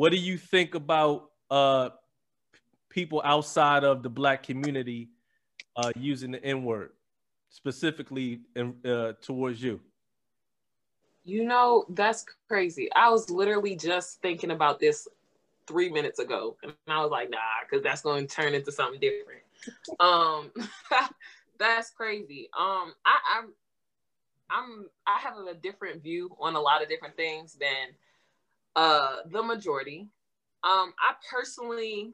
what do you think about uh, people outside of the black community uh, using the N word, specifically in, uh, towards you? You know, that's crazy. I was literally just thinking about this three minutes ago, and I was like, nah, because that's going to turn into something different. um, that's crazy. Um, I, I'm, I'm, I have a different view on a lot of different things than uh the majority. Um, I personally,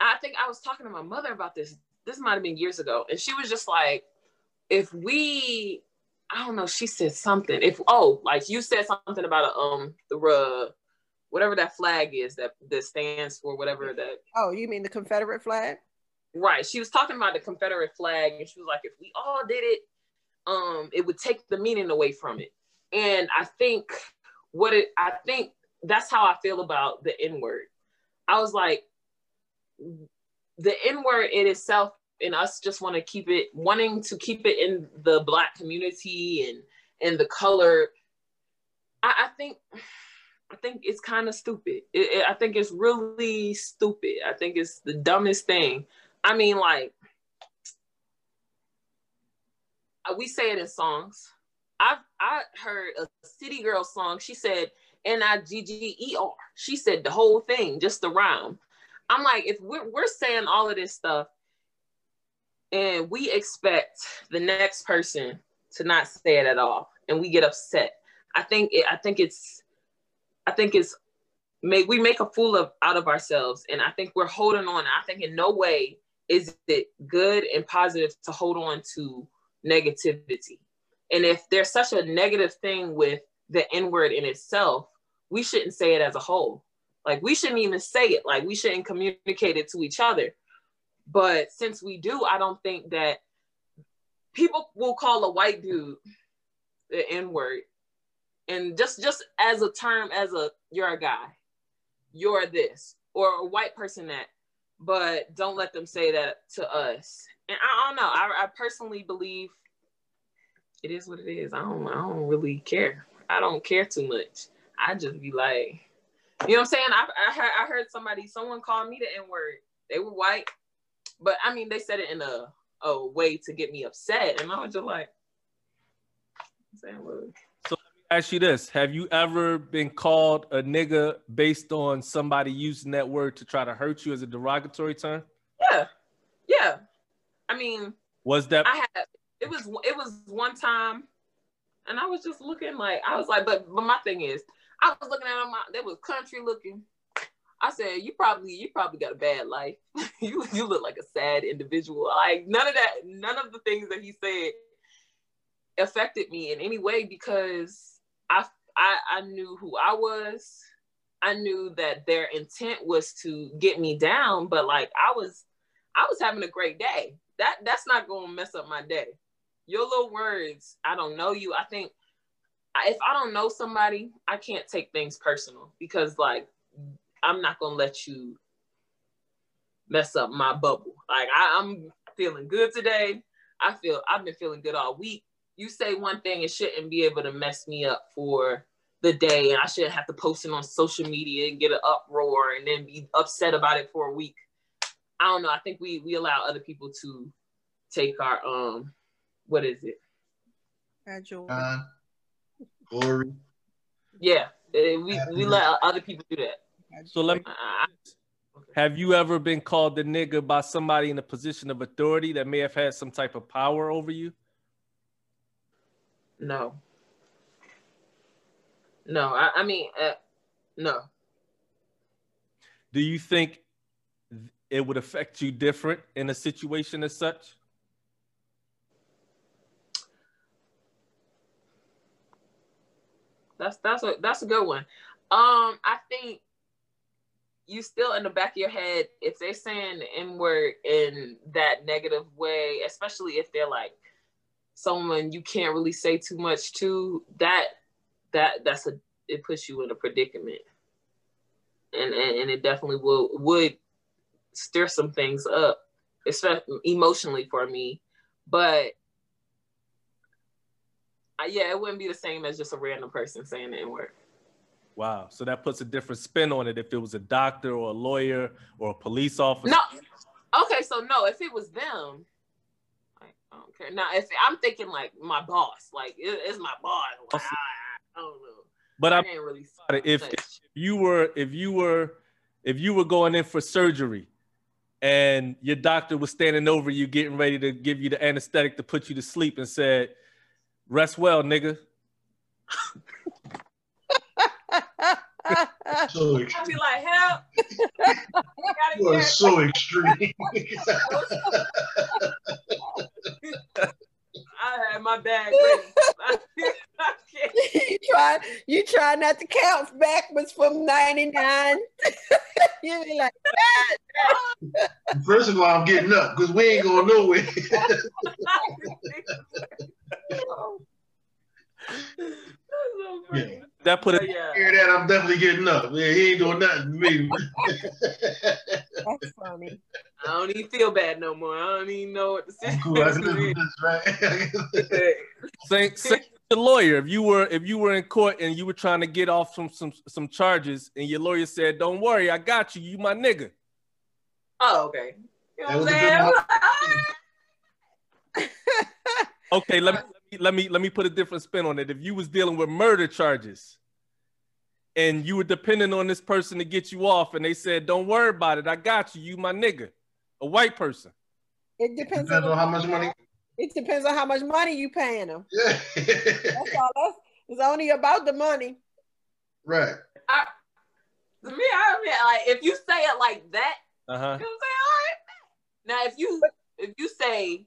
I think I was talking to my mother about this. This might have been years ago, and she was just like, if we I don't know. She said something. If oh, like you said something about a, um the uh, whatever that flag is that that stands for whatever that. Oh, you mean the Confederate flag? Right. She was talking about the Confederate flag, and she was like, if we all did it, um, it would take the meaning away from it. And I think what it, I think that's how I feel about the N word. I was like, the N word in itself and us just want to keep it wanting to keep it in the black community and and the color i, I think i think it's kind of stupid. It, it, i think it's really stupid. I think it's the dumbest thing. I mean like we say it in songs i i heard a city girl song. She said n-i-g-g-e-r she said the whole thing just the rhyme. I'm like if we're, we're saying all of this stuff and we expect the next person to not say it at all and we get upset i think it, i think it's i think it's make we make a fool of out of ourselves and i think we're holding on. I think in no way is it good and positive to hold on to negativity and if there's such a negative thing with the n word in itself we shouldn't say it as a whole like we shouldn't even say it like we shouldn't communicate it to each other but since we do, I don't think that people will call a white dude the N word. And just just as a term, as a you're a guy, you're this, or a white person that, but don't let them say that to us. And I, don't know. I, I personally believe it is what it is. I don't I don't really care. I don't care too much. I just be like, you know what I'm saying? I, I, heard, I heard somebody, someone called me the N word. They were white but I mean, they said it in a, a way to get me upset. And I was just like, so let me ask you this. Have you ever been called a nigga based on somebody using that word to try to hurt you as a derogatory term? Yeah. Yeah. I mean, was that I had it was it was one time and I was just looking like I was like, but but my thing is I was looking at them, they was country looking. I said, you probably you probably got a bad life. you you look like a sad individual. Like none of that, none of the things that he said affected me in any way because I I, I knew who I was. I knew that their intent was to get me down, but like I was I was having a great day. That that's not to mess up my day. Your little words, I don't know you. I think if I don't know somebody, I can't take things personal because like I'm not gonna let you mess up my bubble. Like I, I'm feeling good today. I feel I've been feeling good all week. You say one thing, it shouldn't be able to mess me up for the day, and I shouldn't have to post it on social media and get an uproar and then be upset about it for a week. I don't know. I think we we allow other people to take our um, what is it? Uh, glory. Yeah, eh, we we let other people do that. So let me. Have you ever been called the nigga by somebody in a position of authority that may have had some type of power over you? No. No, I, I mean, uh, no. Do you think it would affect you different in a situation as such? That's that's a that's a good one. Um, I think you still in the back of your head, if they're saying the N word in that negative way, especially if they're like someone you can't really say too much to, that that that's a it puts you in a predicament. And and, and it definitely will would stir some things up, especially emotionally for me. But yeah, it wouldn't be the same as just a random person saying the N word. Wow. So that puts a different spin on it if it was a doctor or a lawyer or a police officer. No. Okay, so no, if it was them, like, I don't care. Now, if I'm thinking like my boss, like it, it's my boss, like, I, I, don't know. But I, I ain't really. If, if you were, if you were, if you were going in for surgery, and your doctor was standing over you, getting ready to give you the anesthetic to put you to sleep, and said, "Rest well, nigga." so extreme. I'd be like, help. you are so extreme. I had my bag ready. you try you try not to count backwards from 99. you be like, First of all, I'm getting up because we ain't going nowhere. Yeah. That put it. Yeah. Hear that? I'm definitely getting up. Yeah, he ain't doing nothing to me. That's funny. I don't even feel bad no more. I don't even know what the situation cool. is. Right? say, say the lawyer if you were if you were in court and you were trying to get off some some some charges and your lawyer said, "Don't worry, I got you. You my nigga." Oh, okay. You know what I'm saying? okay, let me let me let me put a different spin on it. If you was dealing with murder charges and you were depending on this person to get you off, and they said, "Don't worry about it, I got you. You my nigga," a white person. It depends, depends on, on how much money. It depends on how much money you paying them. Yeah. that's all. That's, it's only about the money. Right. I, to me, I mean, like if you say it like that, uh-huh. you say, all right. Now, if you if you say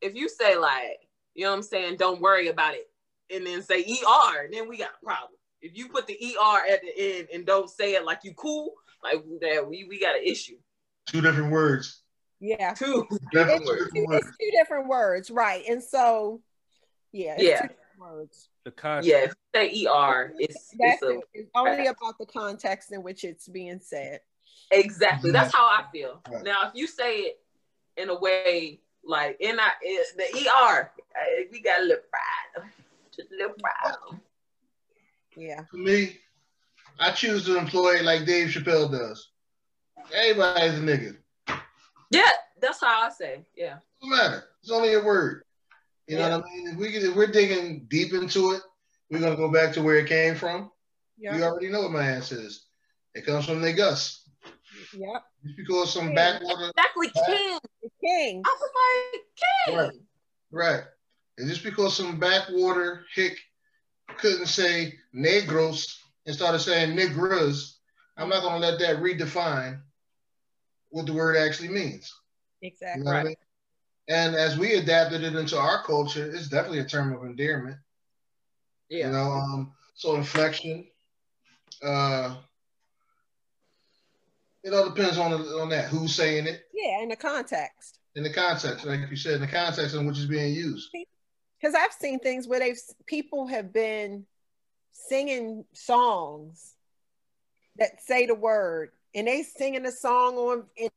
if you say like you know what I'm saying? Don't worry about it. And then say ER, then we got a problem. If you put the ER at the end and don't say it like you cool, like that, we, we got an issue. Two different words. Yeah. Two. Different it's, words. Two, it's two different words, right? And so, yeah. yeah. words. The context. Yeah, say ER. It's, it's, a, it's only about the context in which it's being said. Exactly. That's how I feel. Right. Now, if you say it in a way like in our the ER, we got a little pride, just a little pride. Yeah. For me, I choose to employ like Dave Chappelle does. Everybody's a nigga. Yeah, that's how I say. Yeah. No matter. It's only a word. You yeah. know what I mean? If we if we're digging deep into it, we're gonna go back to where it came from. Yeah. You already know what my answer is. It comes from the Gus. Yep. Just because some backwater. Exactly, king. King. I was like, king. Right. Right. And just because some backwater hick couldn't say negros and started saying negras, I'm not going to let that redefine what the word actually means. Exactly. You know right. I mean? And as we adapted it into our culture, it's definitely a term of endearment. Yeah. You know, um, so inflection, uh, it all depends on on that who's saying it. Yeah, in the context. In the context, like you said, in the context in which it's being used. Because I've seen things where they've people have been singing songs that say the word, and they singing the song on, and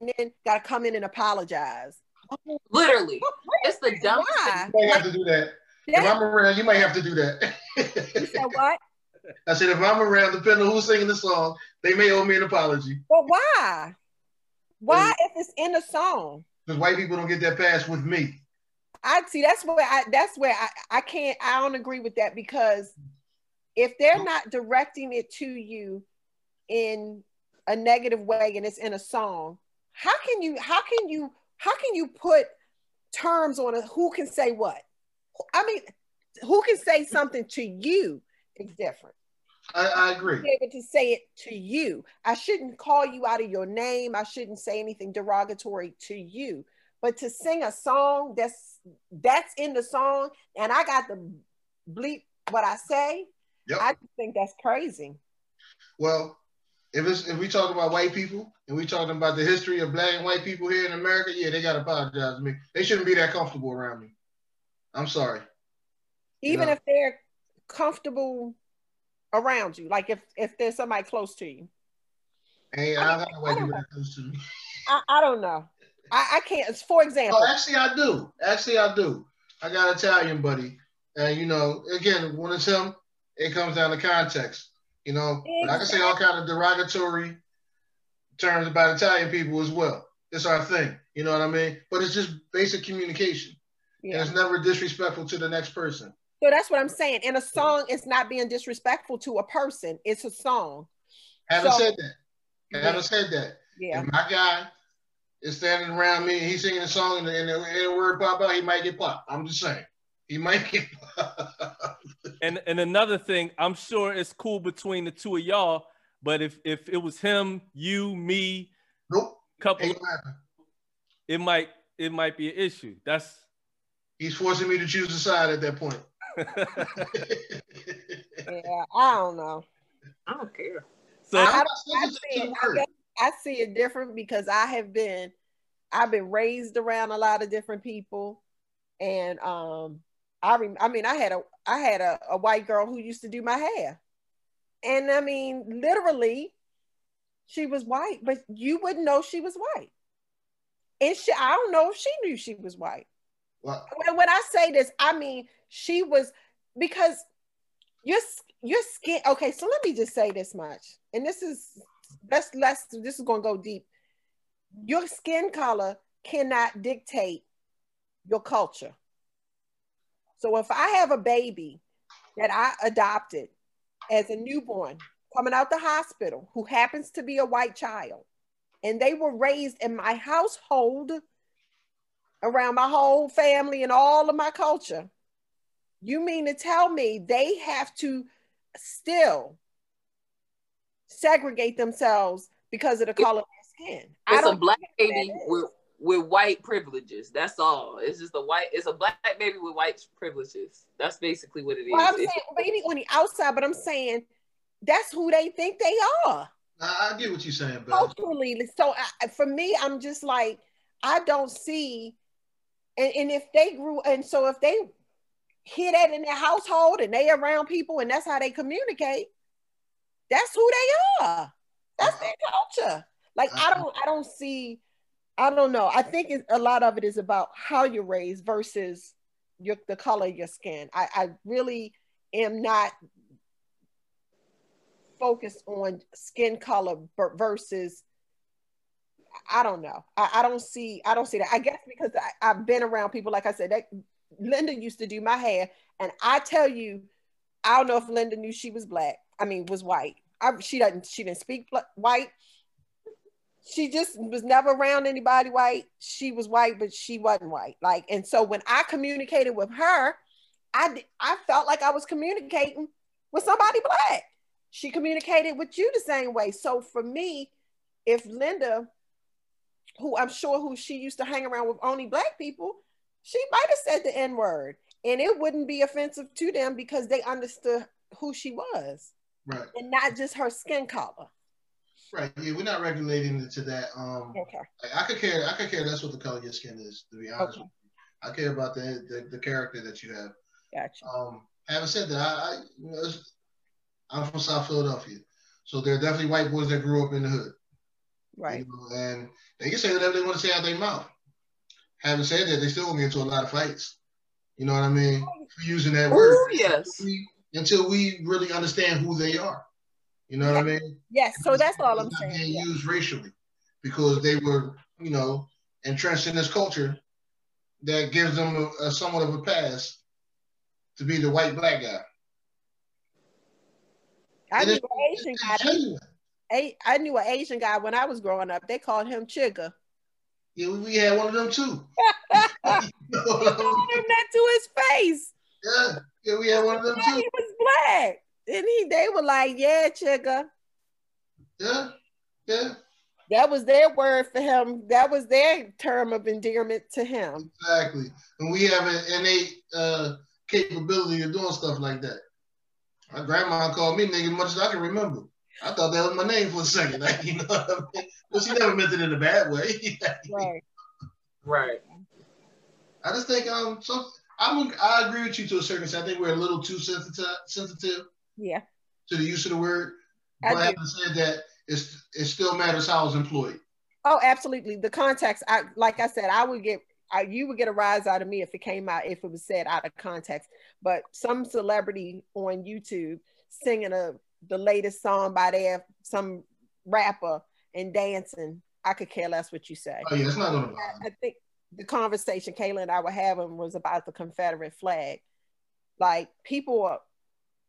then got to come in and apologize. Literally, it's the dumbest. Why? You might have to do that. If I'm around, you might have to do that. you said what? I said, if I'm around, depending on who's singing the song, they may owe me an apology. But why? Why if it's in the song? Because white people don't get that pass with me. I see that's where I that's where I, I can't I don't agree with that because if they're not directing it to you in a negative way and it's in a song, how can you how can you how can you put terms on it? Who can say what? I mean, who can say something to you is different. I, I agree. Able to say it to you. I shouldn't call you out of your name. I shouldn't say anything derogatory to you. But to sing a song that's that's in the song, and I got to bleep what I say. Yep. I think that's crazy. Well, if it's if we talk about white people and we talking about the history of black and white people here in America, yeah, they gotta apologize to me. They shouldn't be that comfortable around me. I'm sorry. Even you know? if they're comfortable around you? Like if if there's somebody close to you. Hey, I, I don't, know. close to me. I, I don't know. I, I can't. For example. Oh, actually, I do. Actually, I do. I got Italian buddy, and you know, again, when it's him, it comes down to context. You know, exactly. I can say all kind of derogatory terms about Italian people as well. It's our thing. You know what I mean? But it's just basic communication. Yeah. And it's never disrespectful to the next person. So that's what I'm saying. And a song, is not being disrespectful to a person. It's a song. Haven't so, said that. Haven't said that. Yeah. If my guy is standing around me and he's singing a song and, and, and a word pop out, he might get popped. I'm just saying. He might get popped. and and another thing, I'm sure it's cool between the two of y'all, but if if it was him, you, me, nope, couple, it might it might be an issue. That's he's forcing me to choose a side at that point. yeah, I don't know. I don't care. So I, I, I, see it, I see it different because I have been I've been raised around a lot of different people, and um, I rem- I mean I had a I had a, a white girl who used to do my hair, and I mean literally, she was white, but you wouldn't know she was white, and she I don't know if she knew she was white. What? When, I say this, I mean she was because your your skin. Okay, so let me just say this much, and this is let's let's this is gonna go deep. Your skin color cannot dictate your culture. So if I have a baby that I adopted as a newborn coming out the hospital who happens to be a white child and they were raised in my household around my whole family and all of my culture you mean to tell me they have to still segregate themselves because of the color of their skin? It's a black baby with with white privileges. That's all. It's just a white. It's a black baby with white privileges. That's basically what it is. well, I'm saying baby on the outside, but I'm saying that's who they think they are. I, I get what you're saying, but culturally. So I, for me, I'm just like I don't see, and, and if they grew, and so if they hear that in their household and they around people and that's how they communicate, that's who they are. That's their culture. Like I don't I don't see I don't know. I think a lot of it is about how you're raised versus your the color of your skin. I, I really am not focused on skin color versus I don't know. I, I don't see I don't see that. I guess because I, I've been around people, like I said, that Linda used to do my hair, and I tell you, I don't know if Linda knew she was black. I mean, was white. I, she doesn't. She didn't speak white. She just was never around anybody white. She was white, but she wasn't white. Like, and so when I communicated with her, I I felt like I was communicating with somebody black. She communicated with you the same way. So for me, if Linda, who I'm sure who she used to hang around with only black people, she might have said the N word and it wouldn't be offensive to them because they understood who she was. Right. And not just her skin color. Right. Yeah, we're not regulating it to that. Um okay. I, I could care I could care less what the color of your skin is, to be honest. Okay. I care about the, the, the character that you have. Gotcha. Um having said that, I, I you know, I'm from South Philadelphia. So there are definitely white boys that grew up in the hood. Right. You know, and they can say whatever they want to say out their mouth. Having said that, they still get into a lot of fights. You know what I mean? For using that word. Ooh, yes. Until we, really understand who they are. You know what I mean? Yes. So that's all I'm saying. Being yeah. used racially because they were, you know, entrenched in this culture that gives them a, a somewhat of a pass to be the white black guy. I knew an Asian guy. I knew an Asian guy when I was growing up. They called him Chigga. Yeah, we, we had one of them too. you told him that to his face. Yeah, yeah, we had one of them too. He was black, and he they were like, "Yeah, chigga." Yeah, yeah. That was their word for him. That was their term of endearment to him. Exactly, and we have an innate uh, capability of doing stuff like that. My grandma called me nigga much as I can remember. I thought that was my name for a second. Like, you know what I mean? But she never meant it in a bad way. right. Right. I just think um so I'm I agree with you to a certain extent. I think we're a little too sensitive sensitive. Yeah. To the use of the word. But having said that, it's it still matters how it's employed. Oh, absolutely. The context, I like I said, I would get I, you would get a rise out of me if it came out if it was said out of context. But some celebrity on YouTube singing a the latest song by their some rapper and dancing, I could care less what you say. Oh yeah, it's not gonna. I, I think the conversation Kayla and I were having was about the Confederate flag. Like people are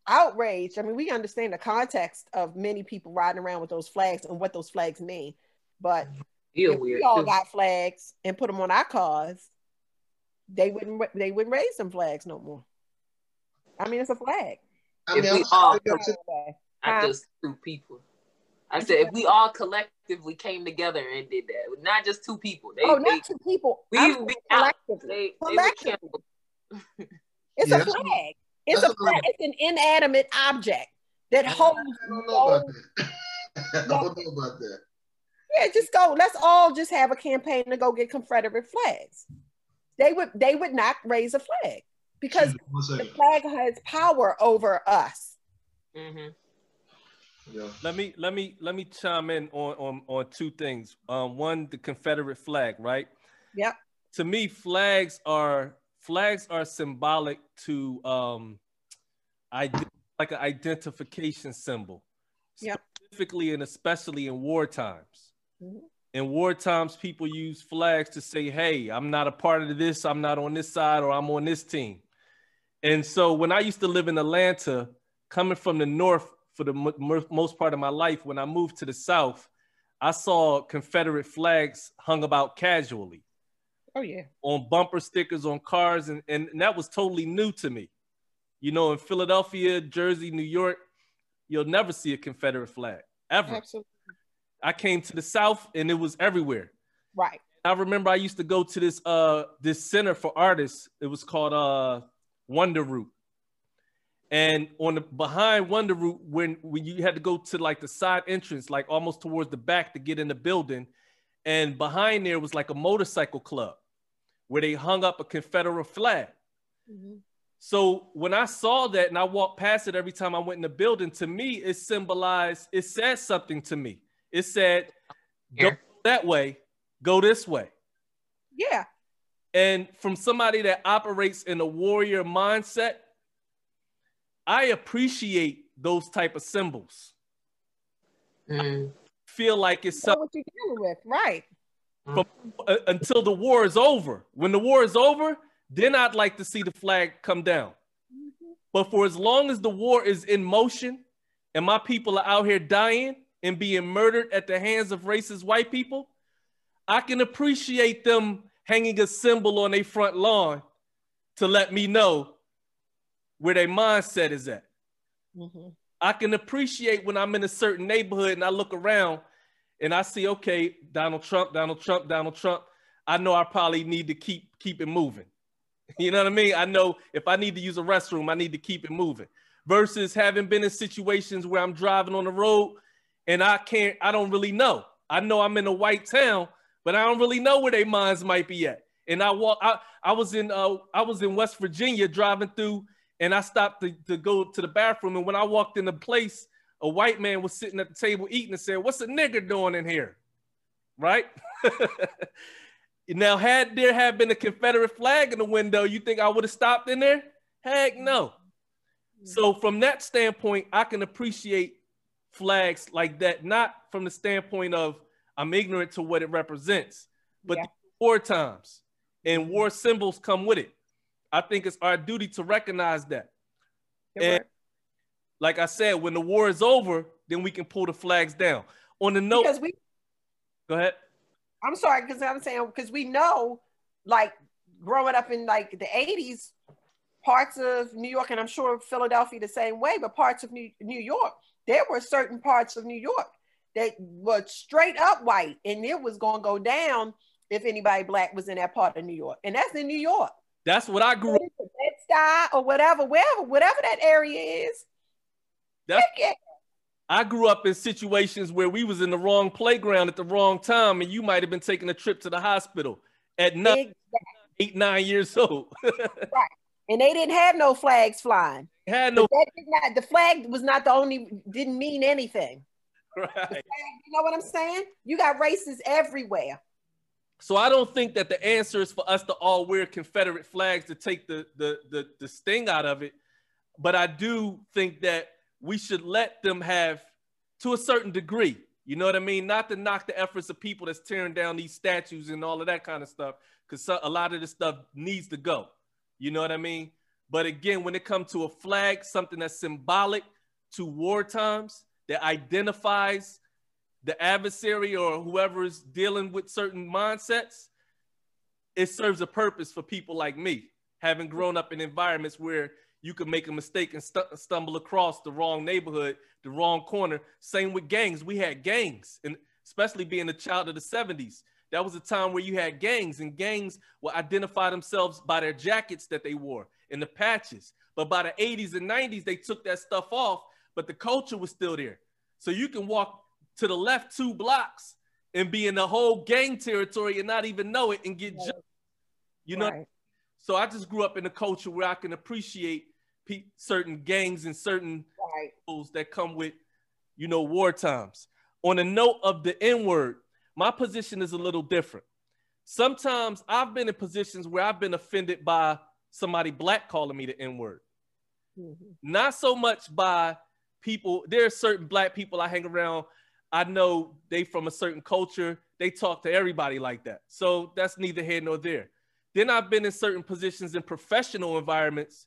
outraged. I mean, we understand the context of many people riding around with those flags and what those flags mean, but if weird. we all too. got flags and put them on our cars, they wouldn't they wouldn't raise them flags no more. I mean, it's a flag. I If we I'm all sorry, Go but to- away. I just two people. I said if we all collectively came together and did that, not just two people. They, oh, they, not two people. we I'm be saying out. collectively. they, they Collectively. kill. It's Yeah, a flag. It's that's a what I'm- flag. It's an inanimate object that holds. I don't know about that. I don't know about that. Yeah, just go. Let's all just have a campaign to go get Confederate flags. They would. They would not raise a flag because One the flag has power over us. hmm Yeah. Let me let me let me chime in on on on two things. Um, one, the Confederate flag, right? Yeah. To me, flags are flags are symbolic to um, ide- like an identification symbol. Yep. Specifically and especially in war times. Mhm. In war times, people use flags to say, "Hey, I'm not a part of this. I'm not on this side, or I'm on this team." And so, when I used to live in Atlanta, coming from the north for the mo- most part of my life, when I moved to the south, I saw Confederate flags hung about casually Oh yeah. on bumper stickers on cars, and, and that was totally new to me. You know, in Philadelphia, Jersey, New York, you'll never see a Confederate flag ever. Absolutely. I came to the South and it was everywhere. Right. I remember I used to go to this uh this center for artists. It was called uh WonderRoot. And on the behind WonderRoot, when when you had to go to like the side entrance, like almost towards the back to get in the building, and behind there was like a motorcycle club where they hung up a Confederate flag. Mhm. So when I saw that and I walked past it every time I went in the building, to me, it symbolized, it said something to me. It said, go that way, go this way. Yeah. And from somebody that operates in a warrior mindset, I appreciate those type of symbols. Mm. Feel like it's Know something what you're dealing with. Right. uh, until the war is over. When the war is over, then I'd like to see the flag come down. Mhm. But for as long as the war is in motion and my people are out here dying and being murdered at the hands of racist white people, I can appreciate them hanging a symbol on their front lawn to let me know where their mindset is at. Mhm. I can appreciate when I'm in a certain neighborhood and I look around and I see, okay, Donald Trump, Donald Trump, Donald Trump. I know I probably need to keep keep it moving. You know what I mean? I know if I need to use a restroom, I need to keep it moving. Versus having been in situations where I'm driving on the road and I can't, I don't really know. I know I'm in a white town, but I don't really know where their minds might be at. And I walk, I, I was in uh I was in West Virginia driving through and I stopped to, to go to the bathroom. And when I walked in the place, a white man was sitting at the table eating and said, What's a nigger doing in here? Right? now, had there had been a Confederate flag in the window, you think I would have stopped in there? Heck no. Mm-hmm. So, from that standpoint, I can appreciate flags like that, not from the standpoint of I'm ignorant to what it represents, but Yeah. war times and war symbols come with it. I think it's our duty to recognize that. And-. Like I said, when the war is over, then we can pull the flags down. On the note, Because we go ahead. I'm sorry, because I'm saying because we know, like growing up in like the 80s, parts of New York, and I'm sure Philadelphia the same way, but parts of New, New York, there were certain parts of New York that were straight up white, and it was gonna go down if anybody black was in that part of New York. And that's in New York. That's what I grew up. In, Bed-Stuy or whatever, wherever, whatever that area is. That's yeah. I grew up in situations where we was in the wrong playground at the wrong time, and you might have been taking a trip to the hospital at nine, Big- eight, nine years old. and they didn't have no flags flying. Had no that not, the flag was not the only, didn't mean anything. right. You know what I'm saying? You got races everywhere. So I don't think that the answer is for us to all wear Confederate flags to take the the the, the sting out of it. But I do think that we should let them have to a certain degree. You know what I mean? Not to knock the efforts of people that's tearing down these statues and all of that kind of stuff, because a lot of this stuff needs to go. You know what I mean? But again, when it comes to a flag, something that's symbolic to war times, that identifies the adversary or whoever is dealing with certain mindsets, it serves a purpose for people like me, having grown up in environments where you could make a mistake and st- stumble across the wrong neighborhood, the wrong corner. Same with gangs. We had gangs, and especially being a child of the 70s. That was a time where you had gangs, and gangs will identify themselves by their jackets that they wore and the patches. But by the 80s and 90s, they took that stuff off, but the culture was still there. So you can walk to the left two blocks and be in the whole gang territory and not even know it and get right. jumped. You know, right. So I just grew up in a culture where I can appreciate pe- certain gangs and certain right. that come with, you know, war times. On a note of the N word, my position is a little different. Sometimes I've been in positions where I've been offended by somebody black calling me the N word. Mm-hmm. Not so much by people. There are certain black people I hang around. I know they from a certain culture. They talk to everybody like that. So that's neither here nor there. Then I've been in certain positions in professional environments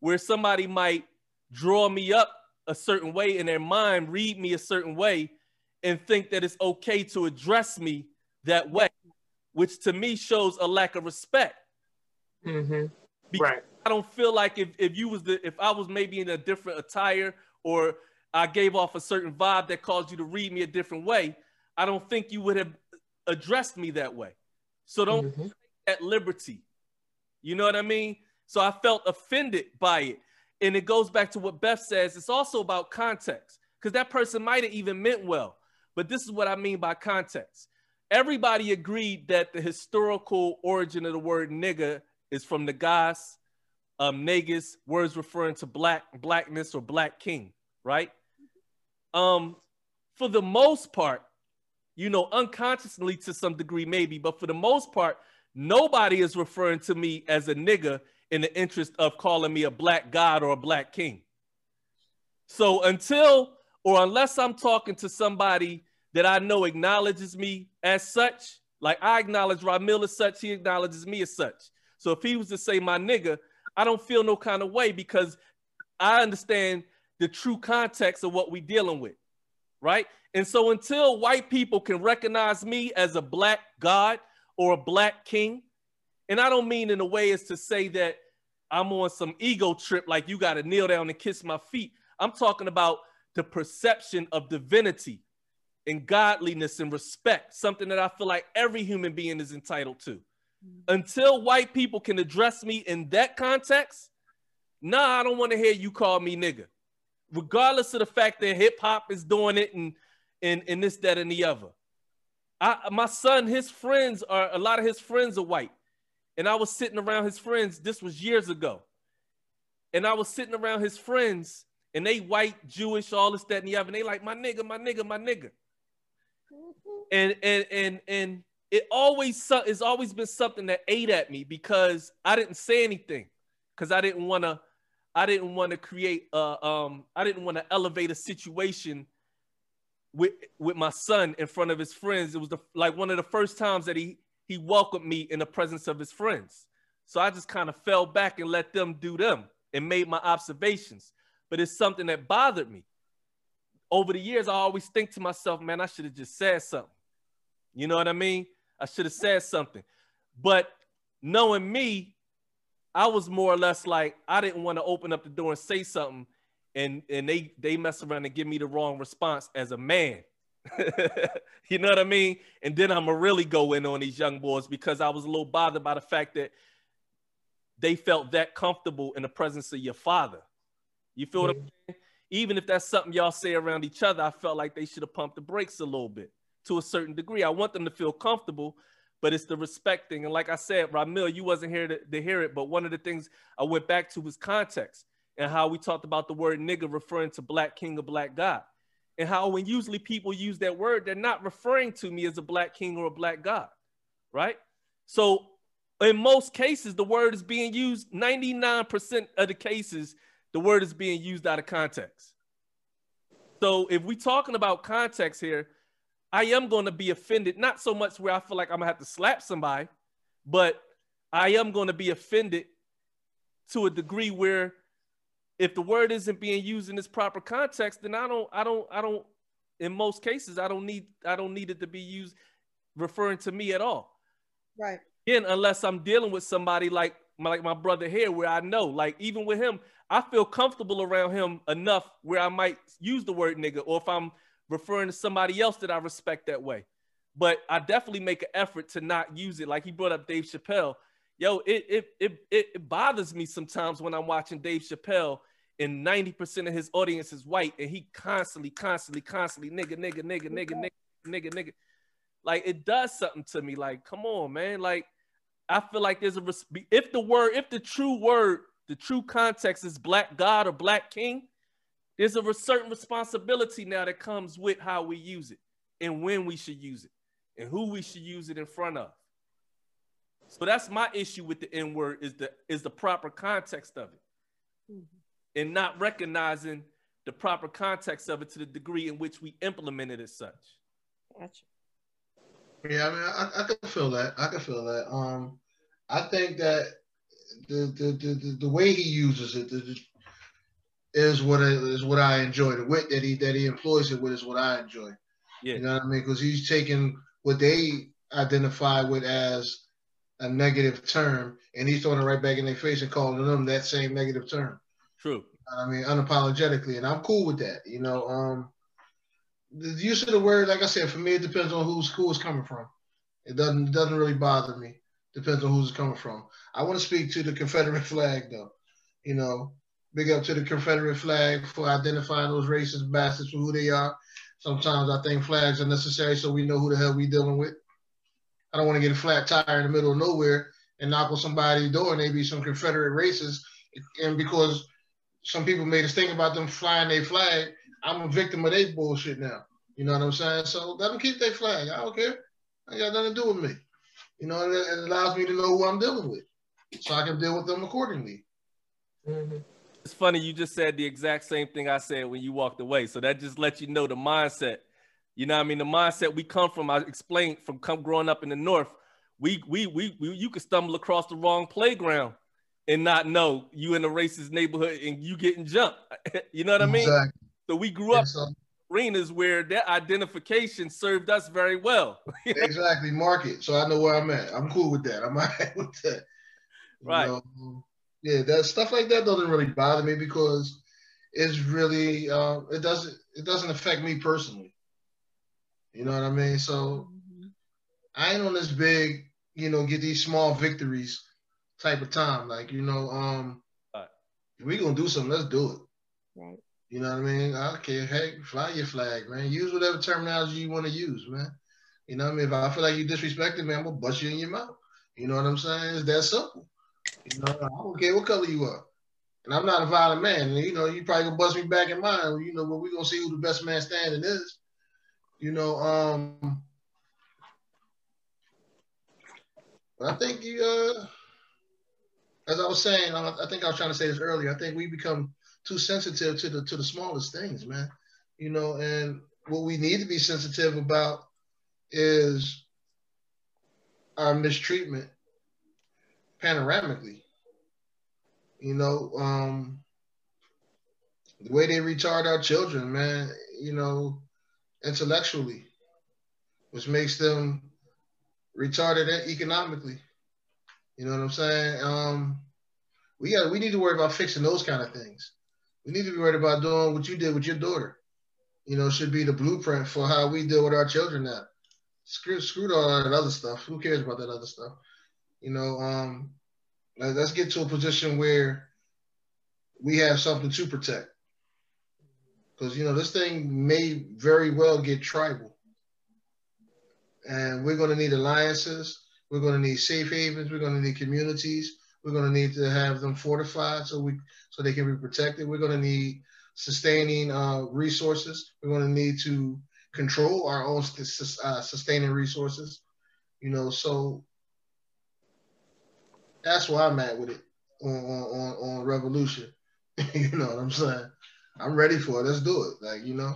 where somebody might draw me up a certain way in their mind, read me a certain way, and think that it's okay to address me that way, which to me shows a lack of respect. Mm-hmm. Right. I don't feel like if, if you was the if I was maybe in a different attire or I gave off a certain vibe that caused you to read me a different way, I don't think you would have addressed me that way. So don't mm-hmm at liberty. You know what I mean? So I felt offended by it. And it goes back to what Beth says. It's also about context because that person might have even meant well. But this is what I mean by context. Everybody agreed that the historical origin of the word nigga is from the guys, um, negus, words referring to black, blackness, or black king, right? Um, for the most part, you know, unconsciously to some degree, maybe, but for the most part, Nobody is referring to me as a nigga in the interest of calling me a black god or a black king. So until or unless I'm talking to somebody that I know acknowledges me as such, like I acknowledge Ramil as such, he acknowledges me as such. So if he was to say my nigga, I don't feel no kind of way because I understand the true context of what we're dealing with, right? And so until white people can recognize me as a black god or a black king. And I don't mean in a way as to say that I'm on some ego trip, like you got to kneel down and kiss my feet. I'm talking about the perception of divinity and godliness and respect, something that I feel like every human being is entitled to. Mm-hmm. Until white people can address me in that context, nah, I don't want to hear you call me nigga. Regardless of the fact that hip hop is doing it and, and, and this, that, and the other. I, my son, his friends are a lot of his friends are white. And I was sitting around his friends, this was years ago. And I was sitting around his friends, and they white, Jewish, all this, that, and the other. And they like, my nigga, my nigga, my nigga. Mm-hmm. And and and and it always it's always been something that ate at me because I didn't say anything. Because I didn't want to, I didn't want to create a um, I didn't want to elevate a situation with with my son in front of his friends. It was the like one of the first times that he he welcomed me in the presence of his friends. So I just kind of fell back and let them do them and made my observations. But it's something that bothered me. Over the years, I always think to myself, man, I should have just said something. You know what I mean? I should have said something. But knowing me, I was more or less like I didn't want to open up the door and say something and and they they mess around and give me the wrong response as a man. you know what I mean? And then I'm gonna really go in on these young boys because I was a little bothered by the fact that they felt that comfortable in the presence of your father. You feel mm-hmm. what I'm saying? Even if that's something y'all say around each other, I felt like they should have pumped the brakes a little bit to a certain degree. I want them to feel comfortable, but it's the respect thing. And like I said, Ramil, you wasn't here to, to hear it, but one of the things I went back to was context and how we talked about the word nigga referring to black king or black god. And how when usually people use that word, they're not referring to me as a black king or a black god, right? So in most cases, the word is being used, 99% of the cases, the word is being used out of context. So if we're talking about context here, I am going to be offended, not so much where I feel like I'm gonna have to slap somebody, but I am going to be offended to a degree where if the word isn't being used in its proper context, then I don't, I don't, I don't, in most cases, I don't need, I don't need it to be used referring to me at all. Right. Again, unless I'm dealing with somebody like my, like my brother here, where I know, like even with him, I feel comfortable around him enough where I might use the word nigga, or if I'm referring to somebody else that I respect that way. But I definitely make an effort to not use it. Like he brought up Dave Chappelle. Yo, it it it, it bothers me sometimes when I'm watching Dave Chappelle and 90% of his audience is white and he constantly, constantly, constantly nigga, nigga, nigga, nigga, nigga, nigga, nigga. Like it does something to me. Like, come on, man. Like, I feel like there's a if the word, if the true word, the true context is black God or black king, there's a certain responsibility now that comes with how we use it and when we should use it and who we should use it in front of. So that's my issue with the N word is the is the proper context of it. Mm-hmm and not recognizing the proper context of it to the degree in which we implement it as such. Gotcha. Yeah, I mean, I, I can feel that. I can feel that. Um, I think that the the the, the way he uses it is what is what I enjoy. The wit that he that he employs it with is what I enjoy. Yeah. You know what I mean? Because he's taking what they identify with as a negative term, and he's throwing it right back in their face and calling them that same negative term. True. I mean, unapologetically, and I'm cool with that. You know, um, the use of the word, like I said, for me, it depends on who's who is coming from. It doesn't it doesn't really bother me. Depends on who's coming from. I want to speak to the Confederate flag, though. You know, big up to the Confederate flag for identifying those racist bastards for who they are. Sometimes I think flags are necessary so we know who the hell we dealing with. I don't want to get a flat tire in the middle of nowhere and knock on somebody's door and they be some Confederate racists. And because some people made us think about them flying their flag. I'm a victim of their bullshit now. You know what I'm saying? So let them keep their flag. I don't care. I got nothing to do with me. You know, it, it allows me to know who I'm dealing with, so I can deal with them accordingly. Mm-hmm. It's funny you just said the exact same thing I said when you walked away. So that just lets you know the mindset. You know, I mean, the mindset we come from. I explained from come growing up in the north. We we we, we you could stumble across the wrong playground and not know you in a racist neighborhood and you getting jumped. you know what I mean? Exactly. So we grew up so, arenas where that identification served us very well. exactly, market. So I know where I'm at. I'm cool with that. I'm all right with that. Right. You know, um, yeah, that stuff like that doesn't really bother me because it's really uh, it doesn't it doesn't affect me personally. You know what I mean? So mm-hmm. I ain't on this big, you know, get these small victories type of time. Like, you know, um, right. we gonna do something, let's do it. Right. You know what I mean? Okay, hey, fly your flag, man. Use whatever terminology you want to use, man. You know what I mean? If I feel like you disrespected me, I'm gonna bust you in your mouth. You know what I'm saying? It's that simple. You know, I don't care what color you are. And I'm not a violent man. And, you know, you probably gonna bust me back in mine. You know, but we gonna see who the best man standing is. You know, um, but I think you uh as I was saying, I think I was trying to say this earlier. I think we become too sensitive to the to the smallest things, man. You know, and what we need to be sensitive about is our mistreatment panoramically. You know, um, the way they retard our children, man, you know, intellectually, which makes them retarded economically. You know what I'm saying? Um, we got we need to worry about fixing those kind of things. We need to be worried about doing what you did with your daughter. You know, should be the blueprint for how we deal with our children now. Screw, screw all that other stuff. Who cares about that other stuff? You know, um, let's get to a position where we have something to protect. Because you know this thing may very well get tribal, and we're going to need alliances. We're going to need safe havens. We're going to need communities. We're going to need to have them fortified so we so they can be protected. We're going to need sustaining uh, resources. We're going to need to control our own uh, sustaining resources. You know, so that's where I'm at with it on on, on revolution. you know what I'm saying? I'm ready for it. Let's do it. Like you know.